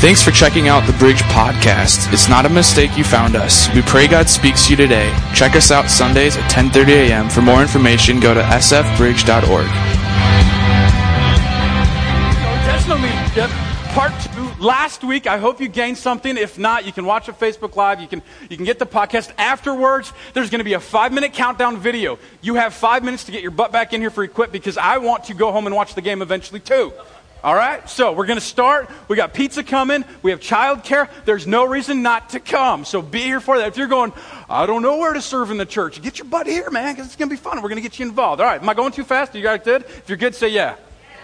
Thanks for checking out the Bridge Podcast. It's not a mistake you found us. We pray God speaks to you today. Check us out Sundays at 10:30 a.m. For more information, go to sfbridge.org. Intentional leadership, part two. Last week, I hope you gained something. If not, you can watch a Facebook Live. You can you can get the podcast afterwards. There's going to be a five minute countdown video. You have five minutes to get your butt back in here for equip because I want to go home and watch the game eventually too. All right, so we're going to start. We got pizza coming. We have childcare. There's no reason not to come. So be here for that. If you're going, I don't know where to serve in the church, get your butt here, man, because it's going to be fun. We're going to get you involved. All right, am I going too fast? Are you guys good? If you're good, say yeah.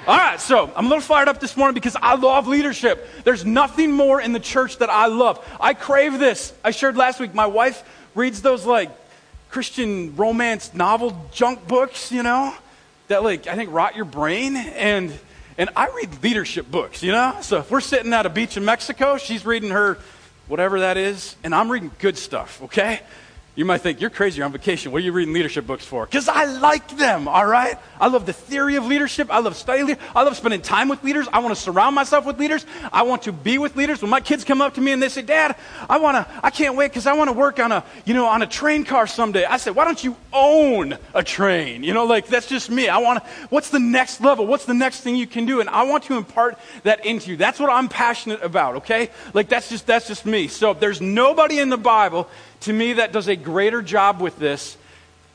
All right, so I'm a little fired up this morning because I love leadership. There's nothing more in the church that I love. I crave this. I shared last week, my wife reads those like Christian romance novel junk books, you know, that like I think rot your brain. And and I read leadership books, you know? So if we're sitting at a beach in Mexico, she's reading her whatever that is, and I'm reading good stuff, okay? You might think, you're crazy, you're on vacation. What are you reading leadership books for? Because I like them, all right? I love the theory of leadership. I love studying. I love spending time with leaders. I want to surround myself with leaders. I want to be with leaders. When my kids come up to me and they say, Dad, I want to, I can't wait because I want to work on a, you know, on a train car someday. I said, why don't you own a train? You know, like that's just me. I want to, what's the next level? What's the next thing you can do? And I want to impart that into you. That's what I'm passionate about, okay? Like that's just, that's just me. So there's nobody in the Bible to me that does a greater job with this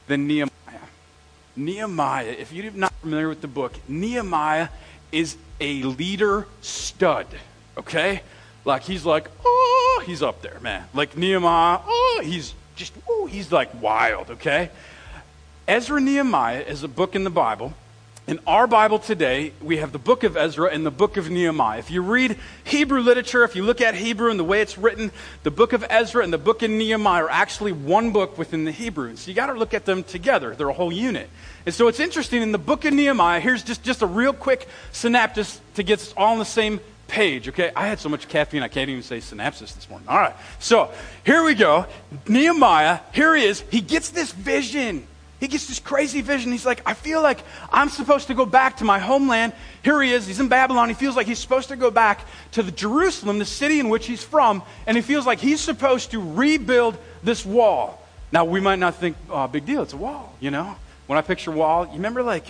than Nehemiah. Nehemiah, if you're not familiar with the book, Nehemiah is a leader stud, okay? Like he's like, oh, he's up there, man. Like Nehemiah, oh, he's just, oh, he's like wild, okay? Ezra Nehemiah is a book in the Bible in our Bible today, we have the book of Ezra and the book of Nehemiah. If you read Hebrew literature, if you look at Hebrew and the way it's written, the book of Ezra and the book of Nehemiah are actually one book within the Hebrew. So you got to look at them together. They're a whole unit. And so it's interesting in the book of Nehemiah, here's just, just a real quick synopsis to get us all on the same page, okay? I had so much caffeine I can't even say synapses this morning. All right. So here we go. Nehemiah, here he is. He gets this vision. He gets this crazy vision. He's like, I feel like I'm supposed to go back to my homeland. Here he is. He's in Babylon. He feels like he's supposed to go back to the Jerusalem, the city in which he's from, and he feels like he's supposed to rebuild this wall. Now, we might not think, oh, big deal. It's a wall, you know? When I picture wall, you remember like,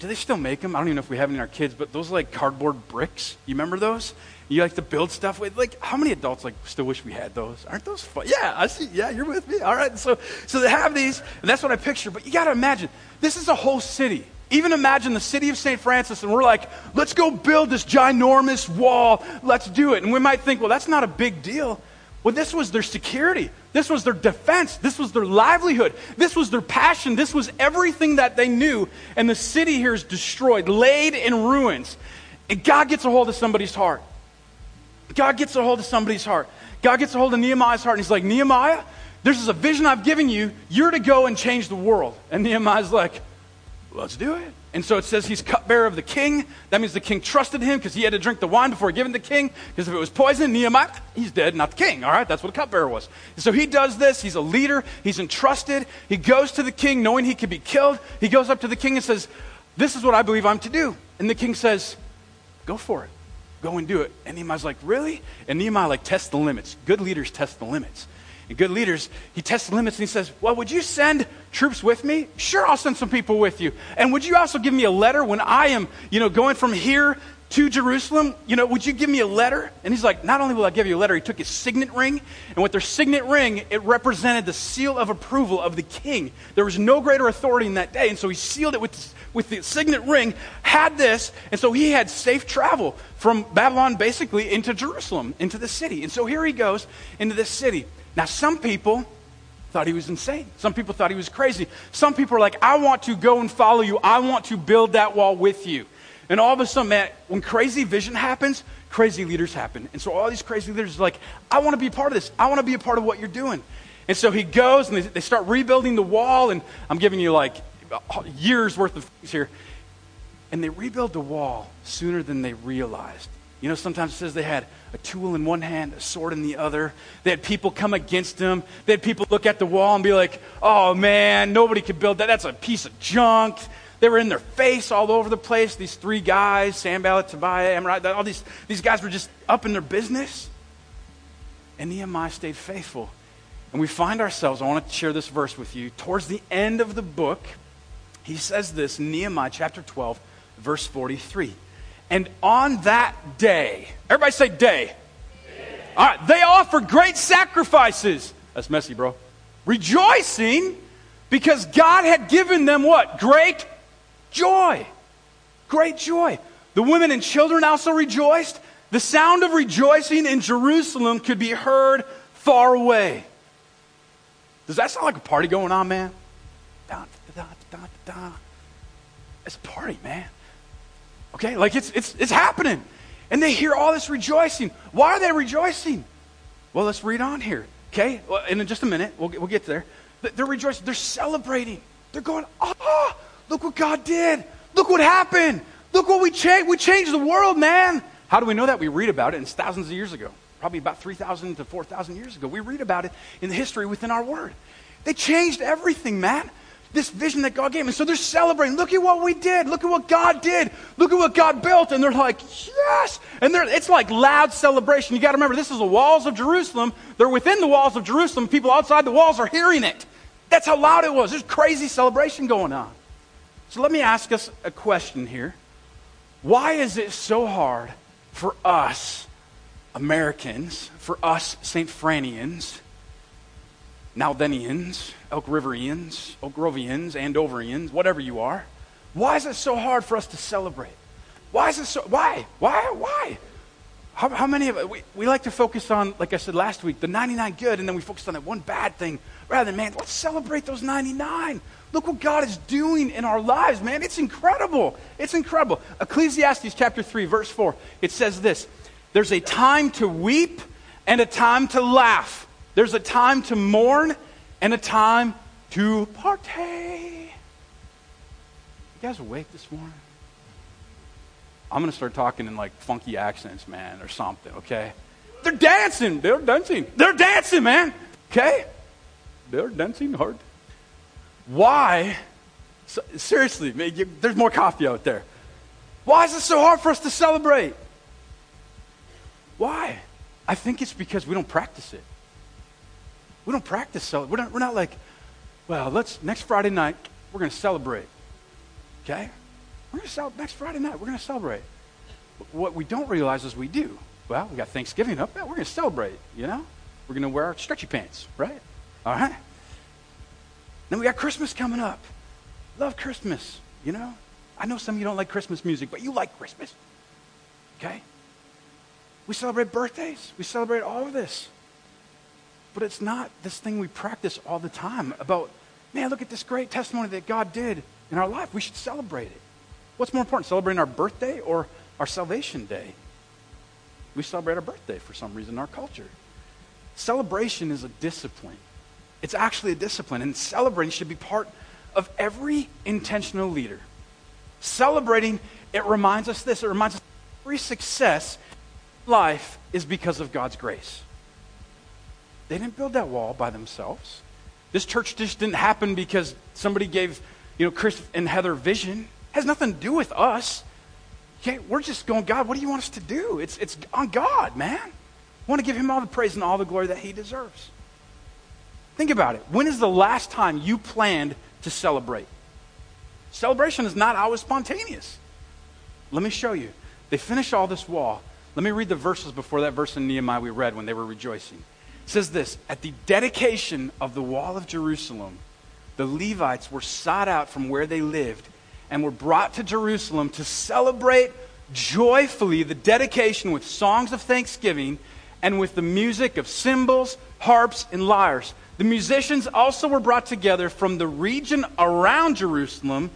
do they still make them? I don't even know if we have any in our kids, but those like cardboard bricks. You remember those? You like to build stuff with like how many adults like still wish we had those? Aren't those fun? Yeah, I see. Yeah, you're with me. All right. So so they have these, and that's what I picture. But you got to imagine this is a whole city. Even imagine the city of St. Francis, and we're like, let's go build this ginormous wall. Let's do it. And we might think, well, that's not a big deal. Well, this was their security. This was their defense. This was their livelihood. This was their passion. This was everything that they knew. And the city here is destroyed, laid in ruins. And God gets a hold of somebody's heart. God gets a hold of somebody's heart. God gets a hold of Nehemiah's heart, and he's like, Nehemiah, this is a vision I've given you. You're to go and change the world. And Nehemiah's like, let's do it. And so it says he's cupbearer of the king. That means the king trusted him because he had to drink the wine before giving the king. Because if it was poison, Nehemiah, he's dead, not the king. All right, that's what a cupbearer was. And so he does this. He's a leader. He's entrusted. He goes to the king knowing he could be killed. He goes up to the king and says, This is what I believe I'm to do. And the king says, Go for it. Go and do it. And Nehemiah's like, Really? And Nehemiah like tests the limits. Good leaders test the limits. And good leaders, he tests the limits and he says, Well, would you send troops with me? Sure, I'll send some people with you. And would you also give me a letter when I am, you know, going from here to Jerusalem? You know, would you give me a letter? And he's like, Not only will I give you a letter, he took his signet ring. And with their signet ring, it represented the seal of approval of the king. There was no greater authority in that day. And so he sealed it with with the signet ring, had this, and so he had safe travel from Babylon basically into Jerusalem, into the city. And so here he goes into this city. Now, some people thought he was insane. Some people thought he was crazy. Some people are like, I want to go and follow you. I want to build that wall with you. And all of a sudden, man, when crazy vision happens, crazy leaders happen. And so all these crazy leaders are like, I want to be a part of this. I want to be a part of what you're doing. And so he goes and they, they start rebuilding the wall. And I'm giving you like years worth of things here. And they rebuild the wall sooner than they realized. You know, sometimes it says they had a tool in one hand, a sword in the other. They had people come against them. They had people look at the wall and be like, oh man, nobody could build that. That's a piece of junk. They were in their face all over the place. These three guys, Sanballat, Tobiah, Ammonite, all these, these guys were just up in their business. And Nehemiah stayed faithful. And we find ourselves, I want to share this verse with you, towards the end of the book. He says this Nehemiah chapter 12, verse 43. And on that day, everybody say day. day. All right, they offered great sacrifices. That's messy, bro. Rejoicing because God had given them what? Great joy. Great joy. The women and children also rejoiced. The sound of rejoicing in Jerusalem could be heard far away. Does that sound like a party going on, man? Da, da, da, it's a party, man. Okay, like it's, it's, it's happening. And they hear all this rejoicing. Why are they rejoicing? Well, let's read on here. Okay, well, in just a minute, we'll, we'll get there. They're rejoicing. They're celebrating. They're going, oh, look what God did. Look what happened. Look what we changed. We changed the world, man. How do we know that? We read about it. It's thousands of years ago, probably about 3,000 to 4,000 years ago. We read about it in the history within our word. They changed everything, man. This vision that God gave. And so they're celebrating. Look at what we did. Look at what God did. Look at what God built. And they're like, yes. And it's like loud celebration. You got to remember, this is the walls of Jerusalem. They're within the walls of Jerusalem. People outside the walls are hearing it. That's how loud it was. There's crazy celebration going on. So let me ask us a question here. Why is it so hard for us, Americans, for us, St. Franians, Naldenians, Elk Riverians, Oak Grovians, Andoverians, whatever you are, why is it so hard for us to celebrate? Why is it so, why? Why? Why? How, how many of us, we, we like to focus on, like I said last week, the 99 good, and then we focus on that one bad thing rather than, man, let's celebrate those 99. Look what God is doing in our lives, man. It's incredible. It's incredible. Ecclesiastes chapter 3, verse 4, it says this There's a time to weep and a time to laugh, there's a time to mourn and a time to party. You guys awake this morning? I'm going to start talking in like funky accents, man, or something, okay? They're dancing. They're dancing. They're dancing, man. Okay? They're dancing hard. Why? Seriously, there's more coffee out there. Why is it so hard for us to celebrate? Why? I think it's because we don't practice it. We don't practice celebrate. We're not, we're not like, well, let's next Friday night we're going to celebrate. Okay? We're going to celebrate next Friday night. We're going to celebrate. What we don't realize is we do. Well, we got Thanksgiving up. Yeah, we're going to celebrate. You know, we're going to wear our stretchy pants, right? All right. Then we got Christmas coming up. Love Christmas. You know, I know some of you don't like Christmas music, but you like Christmas. Okay. We celebrate birthdays. We celebrate all of this. But it's not this thing we practice all the time about, man, look at this great testimony that God did in our life. We should celebrate it. What's more important, celebrating our birthday or our salvation day? We celebrate our birthday for some reason in our culture. Celebration is a discipline. It's actually a discipline, and celebrating should be part of every intentional leader. Celebrating, it reminds us this it reminds us every success in life is because of God's grace. They didn't build that wall by themselves. This church just didn't happen because somebody gave, you know, Chris and Heather vision has nothing to do with us. Okay, we're just going, God, what do you want us to do? It's, it's on God, man. I want to give him all the praise and all the glory that he deserves. Think about it. When is the last time you planned to celebrate? Celebration is not always spontaneous. Let me show you. They finish all this wall. Let me read the verses before that verse in Nehemiah we read when they were rejoicing. It says this At the dedication of the wall of Jerusalem, the Levites were sought out from where they lived and were brought to Jerusalem to celebrate joyfully the dedication with songs of thanksgiving and with the music of cymbals, harps, and lyres. The musicians also were brought together from the region around Jerusalem.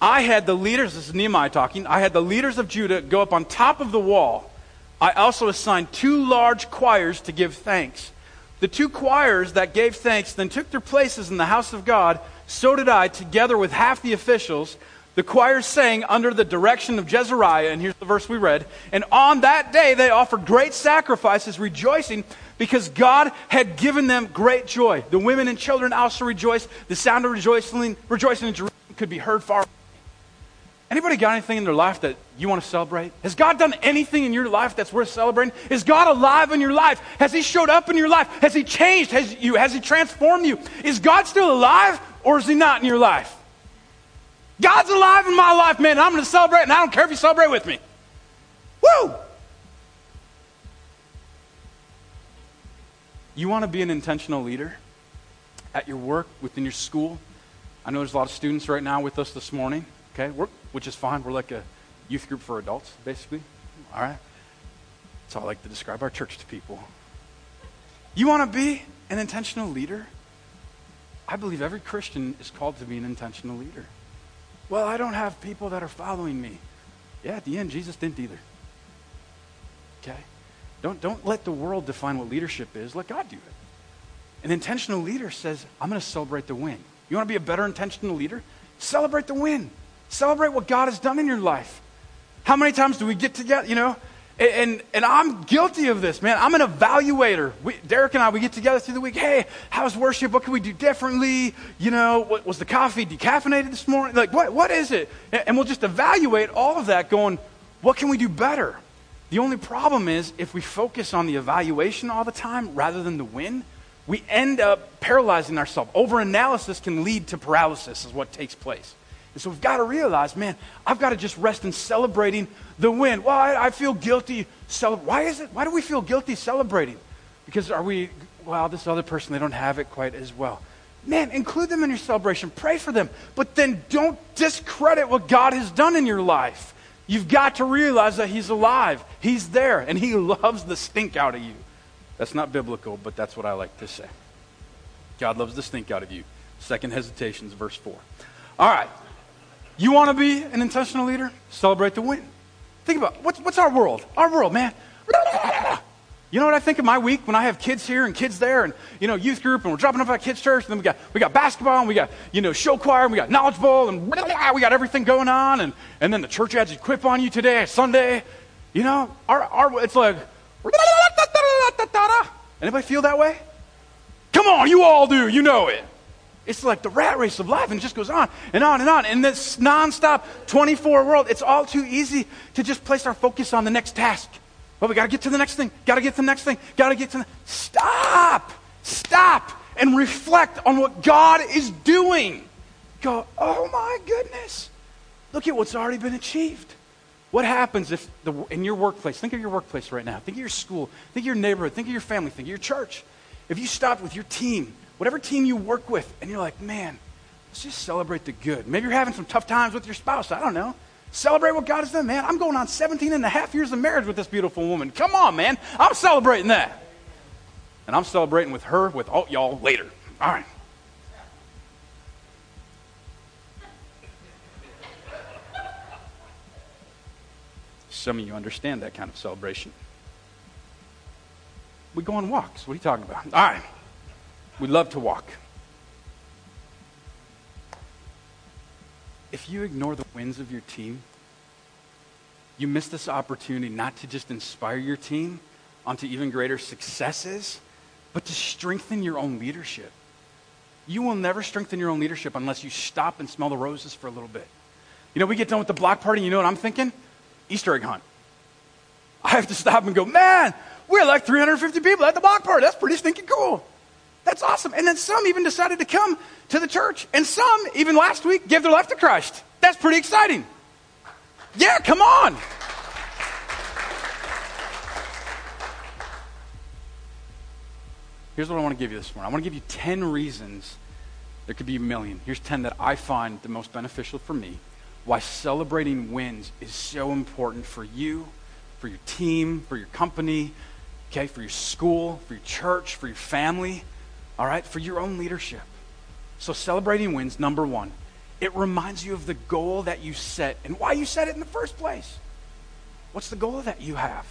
I had the leaders, this is Nehemiah talking, I had the leaders of Judah go up on top of the wall. I also assigned two large choirs to give thanks. The two choirs that gave thanks then took their places in the house of God. So did I, together with half the officials. The choir sang under the direction of Jezrahiah, and here's the verse we read. And on that day they offered great sacrifices, rejoicing because God had given them great joy. The women and children also rejoiced. The sound of rejoicing, rejoicing in Jerusalem could be heard far. Away. Anybody got anything in their life that you want to celebrate? Has God done anything in your life that's worth celebrating? Is God alive in your life? Has He showed up in your life? Has He changed? Has, you, has He transformed you? Is God still alive or is He not in your life? God's alive in my life, man, I'm going to celebrate, and I don't care if you celebrate with me. Woo! You want to be an intentional leader at your work, within your school? I know there's a lot of students right now with us this morning, okay, We're, which is fine. We're like a youth group for adults, basically. All right? That's how I like to describe our church to people. You want to be an intentional leader? I believe every Christian is called to be an intentional leader. Well, I don't have people that are following me. Yeah, at the end, Jesus didn't either. Okay? Don't, don't let the world define what leadership is. Let God do it. An intentional leader says, I'm going to celebrate the win. You want to be a better intentional leader? Celebrate the win. Celebrate what God has done in your life. How many times do we get together, you know? And, and, I'm guilty of this, man. I'm an evaluator. We, Derek and I, we get together through the week. Hey, how's worship? What can we do differently? You know, what, was the coffee decaffeinated this morning? Like, what, what is it? And, and we'll just evaluate all of that going, what can we do better? The only problem is if we focus on the evaluation all the time rather than the win, we end up paralyzing ourselves. Over analysis can lead to paralysis, is what takes place. And so we've got to realize, man, I've got to just rest in celebrating the win. Well, I, I feel guilty. Cele- Why is it? Why do we feel guilty celebrating? Because are we, well, this other person, they don't have it quite as well. Man, include them in your celebration. Pray for them. But then don't discredit what God has done in your life. You've got to realize that He's alive. He's there, and He loves the stink out of you. That's not biblical, but that's what I like to say. God loves the stink out of you. Second hesitations, verse 4. All right. You want to be an intentional leader? Celebrate the win. Think about what's, what's our world? Our world, man. You know what I think of my week when I have kids here and kids there and, you know, youth group and we're dropping off at kids church and then we got, we got basketball and we got, you know, show choir and we got knowledge bowl and we got everything going on and, and then the church adds equip on you today, Sunday. You know, our, our, it's like, anybody feel that way? Come on, you all do, you know it. It's like the rat race of life, and it just goes on and on and on. In this nonstop 24 world, it's all too easy to just place our focus on the next task. Well, we got to get to the next thing. Got to get to the next thing. Got to get to the. Stop! Stop and reflect on what God is doing. Go, oh my goodness. Look at what's already been achieved. What happens if the, in your workplace, think of your workplace right now, think of your school, think of your neighborhood, think of your family, think of your church. If you stopped with your team, whatever team you work with, and you're like, man, let's just celebrate the good. Maybe you're having some tough times with your spouse. I don't know. Celebrate what God has done, man. I'm going on 17 and a half years of marriage with this beautiful woman. Come on, man. I'm celebrating that. And I'm celebrating with her, with all y'all later. All right. Some of you understand that kind of celebration. We go on walks. What are you talking about? All right. We love to walk. if you ignore the wins of your team, you miss this opportunity not to just inspire your team onto even greater successes, but to strengthen your own leadership. You will never strengthen your own leadership unless you stop and smell the roses for a little bit. You know, we get done with the block party, you know what I'm thinking? Easter egg hunt. I have to stop and go, man, we're like 350 people at the block party. That's pretty stinking cool. That's awesome. And then some even decided to come to the church. And some, even last week, gave their life to Christ. That's pretty exciting. Yeah, come on. Here's what I want to give you this morning I want to give you 10 reasons. There could be a million. Here's 10 that I find the most beneficial for me. Why celebrating wins is so important for you, for your team, for your company, okay, for your school, for your church, for your family all right, for your own leadership. So, celebrating wins, number one, it reminds you of the goal that you set and why you set it in the first place. What's the goal that you have?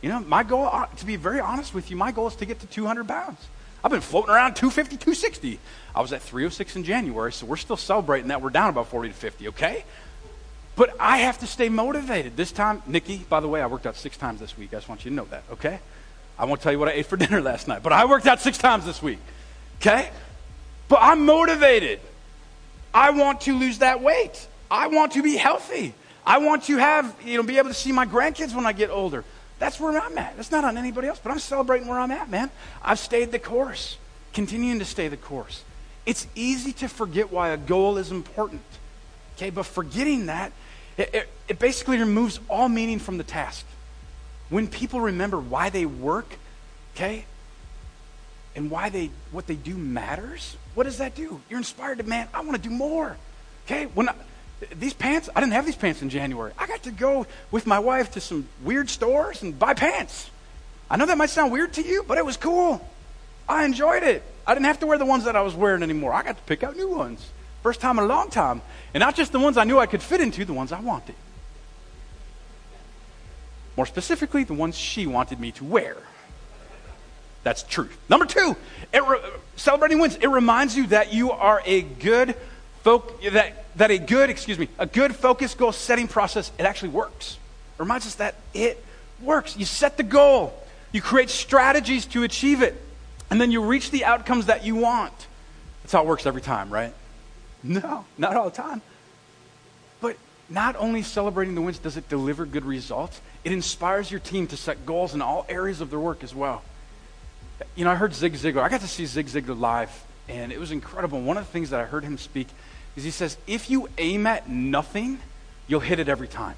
You know, my goal, uh, to be very honest with you, my goal is to get to 200 pounds. I've been floating around 250, 260. I was at 306 in January, so we're still celebrating that. We're down about 40 to 50, okay? But I have to stay motivated. This time, Nikki, by the way, I worked out six times this week. I just want you to know that, okay? I won't tell you what I ate for dinner last night, but I worked out six times this week. Okay? But I'm motivated. I want to lose that weight. I want to be healthy. I want to have, you know, be able to see my grandkids when I get older. That's where I'm at. That's not on anybody else, but I'm celebrating where I'm at, man. I've stayed the course, continuing to stay the course. It's easy to forget why a goal is important. Okay, but forgetting that, it, it, it basically removes all meaning from the task. When people remember why they work, okay, and why they what they do matters, what does that do? You're inspired to, man, I want to do more. Okay? When I, these pants, I didn't have these pants in January. I got to go with my wife to some weird stores and buy pants. I know that might sound weird to you, but it was cool. I enjoyed it. I didn't have to wear the ones that I was wearing anymore. I got to pick out new ones. First time in a long time. And not just the ones I knew I could fit into, the ones I wanted. More specifically, the ones she wanted me to wear. That's truth. Number two, re- celebrating wins. It reminds you that you are a good folk, that, that a good, excuse me, a good focus goal setting process, it actually works. It reminds us that it works. You set the goal, you create strategies to achieve it, and then you reach the outcomes that you want. That's how it works every time, right? No, not all the time. But not only celebrating the wins does it deliver good results, it inspires your team to set goals in all areas of their work as well. You know, I heard Zig Ziglar. I got to see Zig Ziglar live, and it was incredible. One of the things that I heard him speak is he says, if you aim at nothing, you'll hit it every time.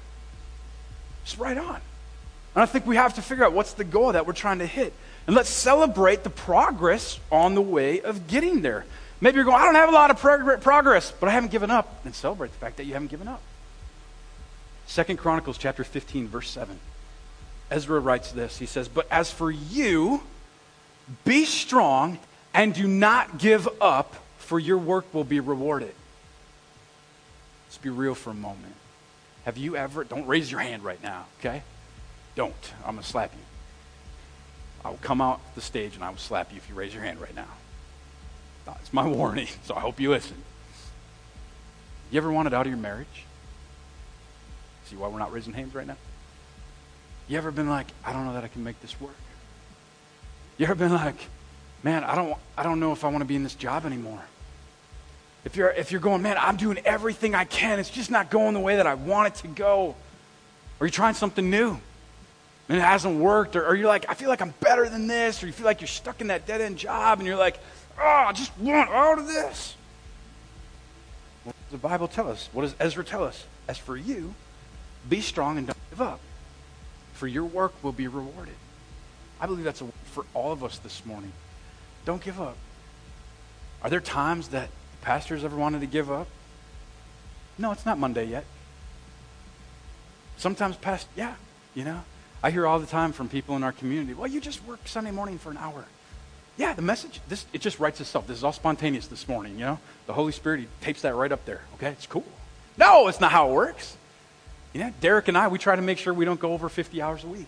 It's right on. And I think we have to figure out what's the goal that we're trying to hit. And let's celebrate the progress on the way of getting there. Maybe you're going, I don't have a lot of prog- progress, but I haven't given up. Then celebrate the fact that you haven't given up. Second Chronicles chapter 15, verse 7. Ezra writes this. He says, But as for you, be strong and do not give up, for your work will be rewarded. Let's be real for a moment. Have you ever, don't raise your hand right now, okay? Don't. I'm going to slap you. I will come out the stage and I will slap you if you raise your hand right now. It's my warning, so I hope you listen. You ever wanted out of your marriage? See why we're not raising hands right now? You ever been like, I don't know that I can make this work? You ever been like, man, I don't, I don't know if I want to be in this job anymore? If you're, if you're going, man, I'm doing everything I can, it's just not going the way that I want it to go. Or you're trying something new and it hasn't worked. Or, or you're like, I feel like I'm better than this. Or you feel like you're stuck in that dead end job and you're like, oh, I just want out of this. What does the Bible tell us? What does Ezra tell us? As for you, be strong and don't give up, for your work will be rewarded. I believe that's a, for all of us this morning. Don't give up. Are there times that pastors ever wanted to give up? No, it's not Monday yet. Sometimes past, yeah, you know. I hear all the time from people in our community, well, you just work Sunday morning for an hour. Yeah, the message, this it just writes itself. This is all spontaneous this morning, you know. The Holy Spirit, he tapes that right up there. Okay, it's cool. No, it's not how it works. You know, Derek and I, we try to make sure we don't go over 50 hours a week.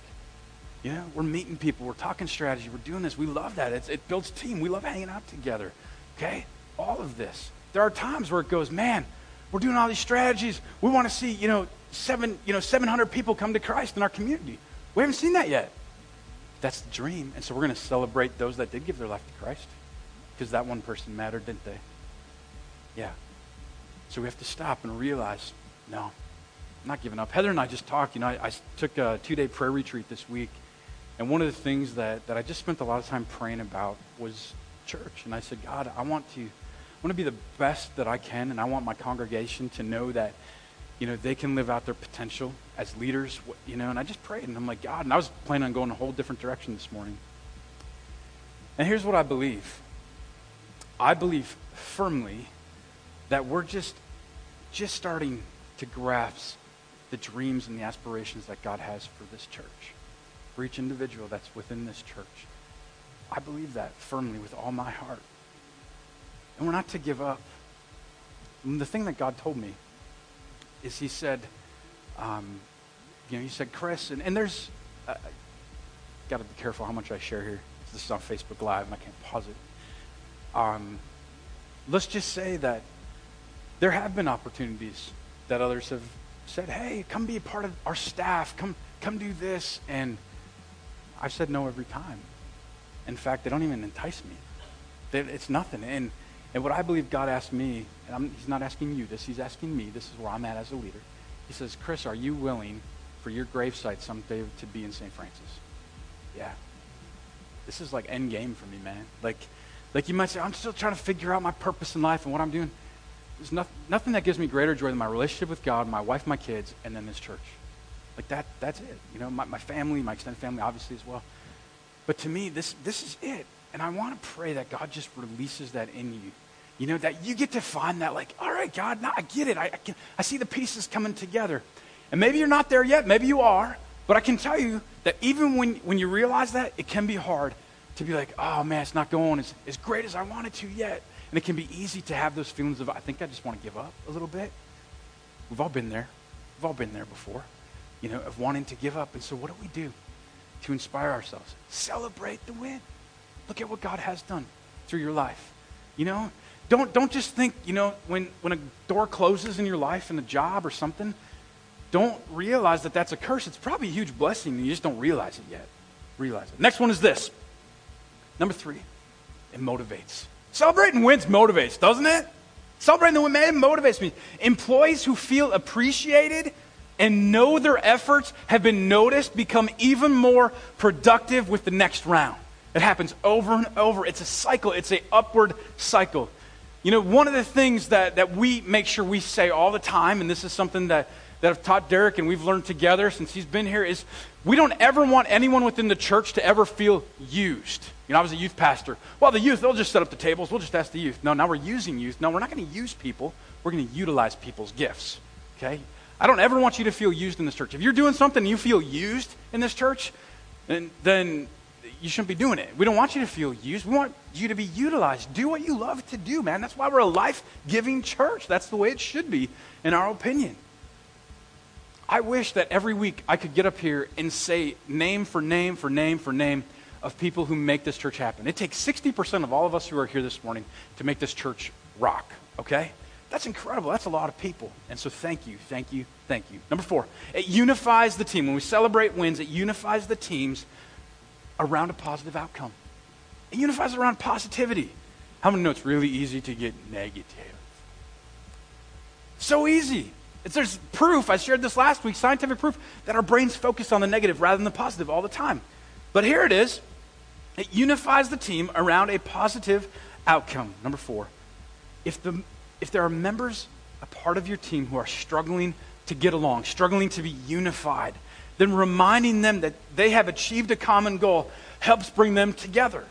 You know, we're meeting people, we're talking strategy, we're doing this. We love that. It's, it builds team. We love hanging out together. Okay? All of this. There are times where it goes, man, we're doing all these strategies. We want to see, you know, seven, you know, 700 people come to Christ in our community. We haven't seen that yet. That's the dream. And so we're going to celebrate those that did give their life to Christ because that one person mattered, didn't they? Yeah. So we have to stop and realize, no, I'm not giving up. Heather and I just talked. You know, I, I took a two-day prayer retreat this week, and one of the things that, that I just spent a lot of time praying about was church. And I said, God, I want to I want to be the best that I can, and I want my congregation to know that, you know, they can live out their potential as leaders, you know. And I just prayed, and I'm like, God, and I was planning on going a whole different direction this morning. And here's what I believe. I believe firmly that we're just just starting to grasp the dreams and the aspirations that God has for this church, for each individual that's within this church. I believe that firmly with all my heart. And we're not to give up. And the thing that God told me is He said, um, you know, He said, Chris, and, and there's, uh, got to be careful how much I share here. This is on Facebook Live, and I can't pause it. Um, let's just say that there have been opportunities that others have said, hey, come be a part of our staff, come, come do this. And I've said no every time. In fact, they don't even entice me. They, it's nothing. And and what I believe God asked me, and I'm, He's not asking you this, He's asking me, this is where I'm at as a leader. He says, Chris, are you willing for your gravesite someday to be in St. Francis? Yeah. This is like end game for me, man. Like, like you might say, I'm still trying to figure out my purpose in life and what I'm doing. There's no, nothing that gives me greater joy than my relationship with God, my wife, my kids, and then this church. Like that, that's it. You know, my, my family, my extended family, obviously as well. But to me, this, this is it. And I want to pray that God just releases that in you. You know, that you get to find that, like, all right, God, now I get it. I, I, can, I see the pieces coming together. And maybe you're not there yet. Maybe you are. But I can tell you that even when, when you realize that, it can be hard to be like, oh man, it's not going as, as great as I wanted to yet. And it can be easy to have those feelings of, I think I just want to give up a little bit. We've all been there. We've all been there before, you know, of wanting to give up. And so what do we do to inspire ourselves? Celebrate the win. Look at what God has done through your life. You know, don't, don't just think, you know, when, when a door closes in your life in a job or something, don't realize that that's a curse. It's probably a huge blessing, and you just don't realize it yet. Realize it. Next one is this. Number three, it motivates. Celebrating wins motivates, doesn't it? Celebrating the win, motivates me. Employees who feel appreciated and know their efforts have been noticed become even more productive with the next round. It happens over and over. It's a cycle, it's a upward cycle. You know, one of the things that, that we make sure we say all the time, and this is something that, that I've taught Derek and we've learned together since he's been here, is we don't ever want anyone within the church to ever feel used. You know, I was a youth pastor. Well, the youth, they'll just set up the tables. We'll just ask the youth. No, now we're using youth. No, we're not going to use people. We're going to utilize people's gifts. Okay? I don't ever want you to feel used in this church. If you're doing something and you feel used in this church, then, then you shouldn't be doing it. We don't want you to feel used. We want you to be utilized. Do what you love to do, man. That's why we're a life giving church. That's the way it should be, in our opinion. I wish that every week I could get up here and say name for name for name for name of people who make this church happen. It takes 60% of all of us who are here this morning to make this church rock, okay? That's incredible. That's a lot of people. And so thank you, thank you, thank you. Number four, it unifies the team. When we celebrate wins, it unifies the teams around a positive outcome. It unifies around positivity. How many know it's really easy to get negative? So easy. It's, there's proof, I shared this last week, scientific proof, that our brains focus on the negative rather than the positive all the time. But here it is it unifies the team around a positive outcome. Number four, if, the, if there are members, a part of your team who are struggling to get along, struggling to be unified, then reminding them that they have achieved a common goal helps bring them together.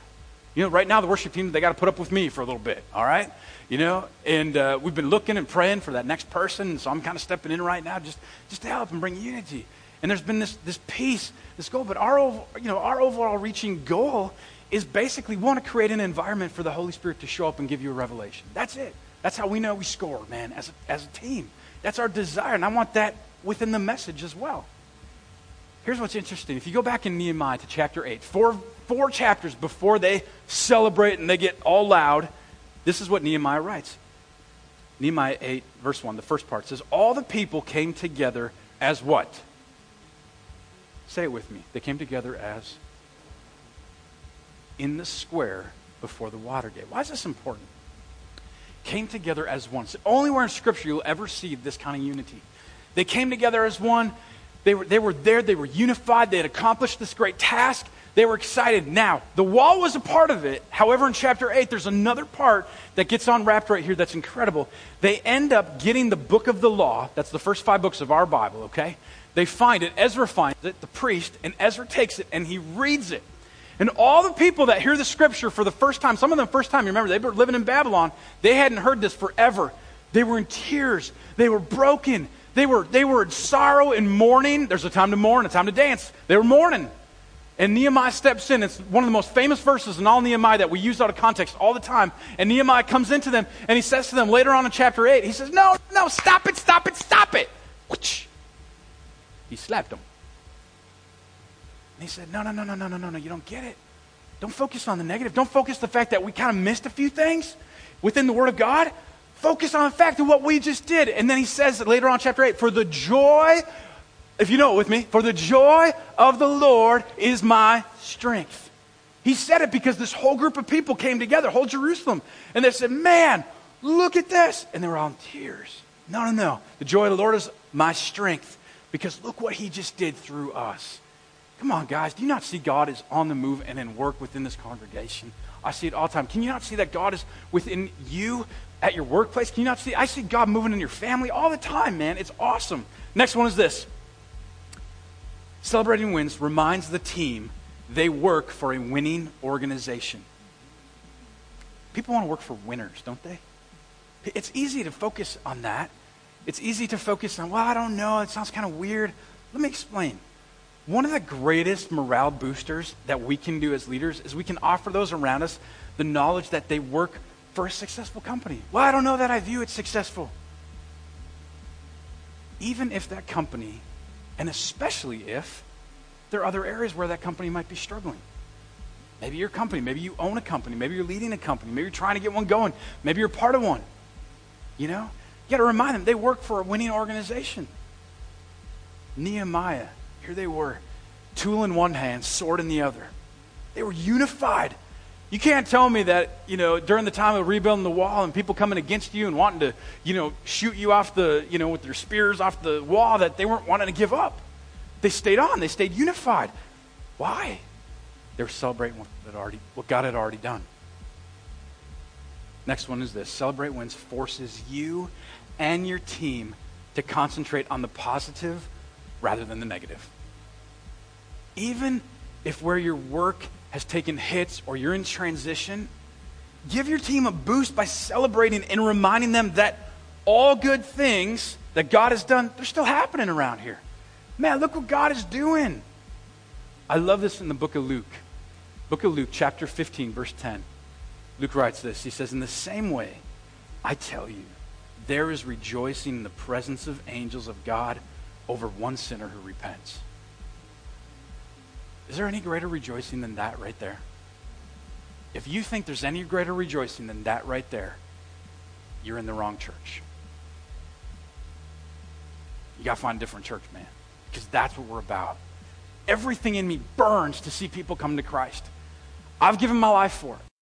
You know, right now the worship team, they got to put up with me for a little bit, all right? You know, and uh, we've been looking and praying for that next person, so I'm kind of stepping in right now just, just to help and bring unity. And there's been this, this peace, this goal, but our, you know, our overall reaching goal is basically we want to create an environment for the Holy Spirit to show up and give you a revelation. That's it. That's how we know we score, man, as a, as a team. That's our desire, and I want that within the message as well. Here's what's interesting. If you go back in Nehemiah to chapter 8, four, four chapters before they celebrate and they get all loud, this is what Nehemiah writes. Nehemiah 8, verse 1, the first part says, All the people came together as what? Say it with me. They came together as in the square before the water gate. Why is this important? Came together as one. It's only where in Scripture you'll ever see this kind of unity. They came together as one. They were, they were there, they were unified, they had accomplished this great task. They were excited. Now, the wall was a part of it. However, in chapter 8, there's another part that gets unwrapped right here that's incredible. They end up getting the book of the law. That's the first five books of our Bible, okay? They find it. Ezra finds it, the priest, and Ezra takes it and he reads it. And all the people that hear the scripture for the first time, some of them first time, remember, they were living in Babylon. They hadn't heard this forever. They were in tears. They were broken. They were, they were in sorrow and mourning. There's a time to mourn, a time to dance. They were mourning. And Nehemiah steps in. It's one of the most famous verses in all Nehemiah that we use out of context all the time. And Nehemiah comes into them and he says to them later on in chapter 8, he says, No, no, stop it, stop it, stop it. He slapped them. He said, No, no, no, no, no, no, no, no, you don't get it. Don't focus on the negative. Don't focus the fact that we kind of missed a few things within the Word of God. Focus on the fact of what we just did. And then he says later on, chapter 8, for the joy, if you know it with me, for the joy of the Lord is my strength. He said it because this whole group of people came together, whole Jerusalem, and they said, Man, look at this. And they were all in tears. No, no, no. The joy of the Lord is my strength because look what he just did through us. Come on, guys. Do you not see God is on the move and in work within this congregation? I see it all the time. Can you not see that God is within you at your workplace? Can you not see? I see God moving in your family all the time, man. It's awesome. Next one is this Celebrating wins reminds the team they work for a winning organization. People want to work for winners, don't they? It's easy to focus on that. It's easy to focus on, well, I don't know, it sounds kind of weird. Let me explain. One of the greatest morale boosters that we can do as leaders is we can offer those around us the knowledge that they work for a successful company. Well, I don't know that I view it successful. Even if that company, and especially if there are other areas where that company might be struggling. Maybe your company, maybe you own a company, maybe you're leading a company, maybe you're trying to get one going, maybe you're part of one. You know? You got to remind them they work for a winning organization. Nehemiah here they were, tool in one hand, sword in the other. They were unified. You can't tell me that, you know, during the time of rebuilding the wall and people coming against you and wanting to, you know, shoot you off the, you know, with their spears off the wall, that they weren't wanting to give up. They stayed on. They stayed unified. Why? They were celebrating what, already, what God had already done. Next one is this Celebrate Wins forces you and your team to concentrate on the positive rather than the negative even if where your work has taken hits or you're in transition, give your team a boost by celebrating and reminding them that all good things that God has done, they're still happening around here. Man, look what God is doing. I love this in the book of Luke. Book of Luke, chapter 15, verse 10. Luke writes this. He says, In the same way, I tell you, there is rejoicing in the presence of angels of God over one sinner who repents. Is there any greater rejoicing than that right there? If you think there's any greater rejoicing than that right there, you're in the wrong church. You got to find a different church, man, because that's what we're about. Everything in me burns to see people come to Christ. I've given my life for it.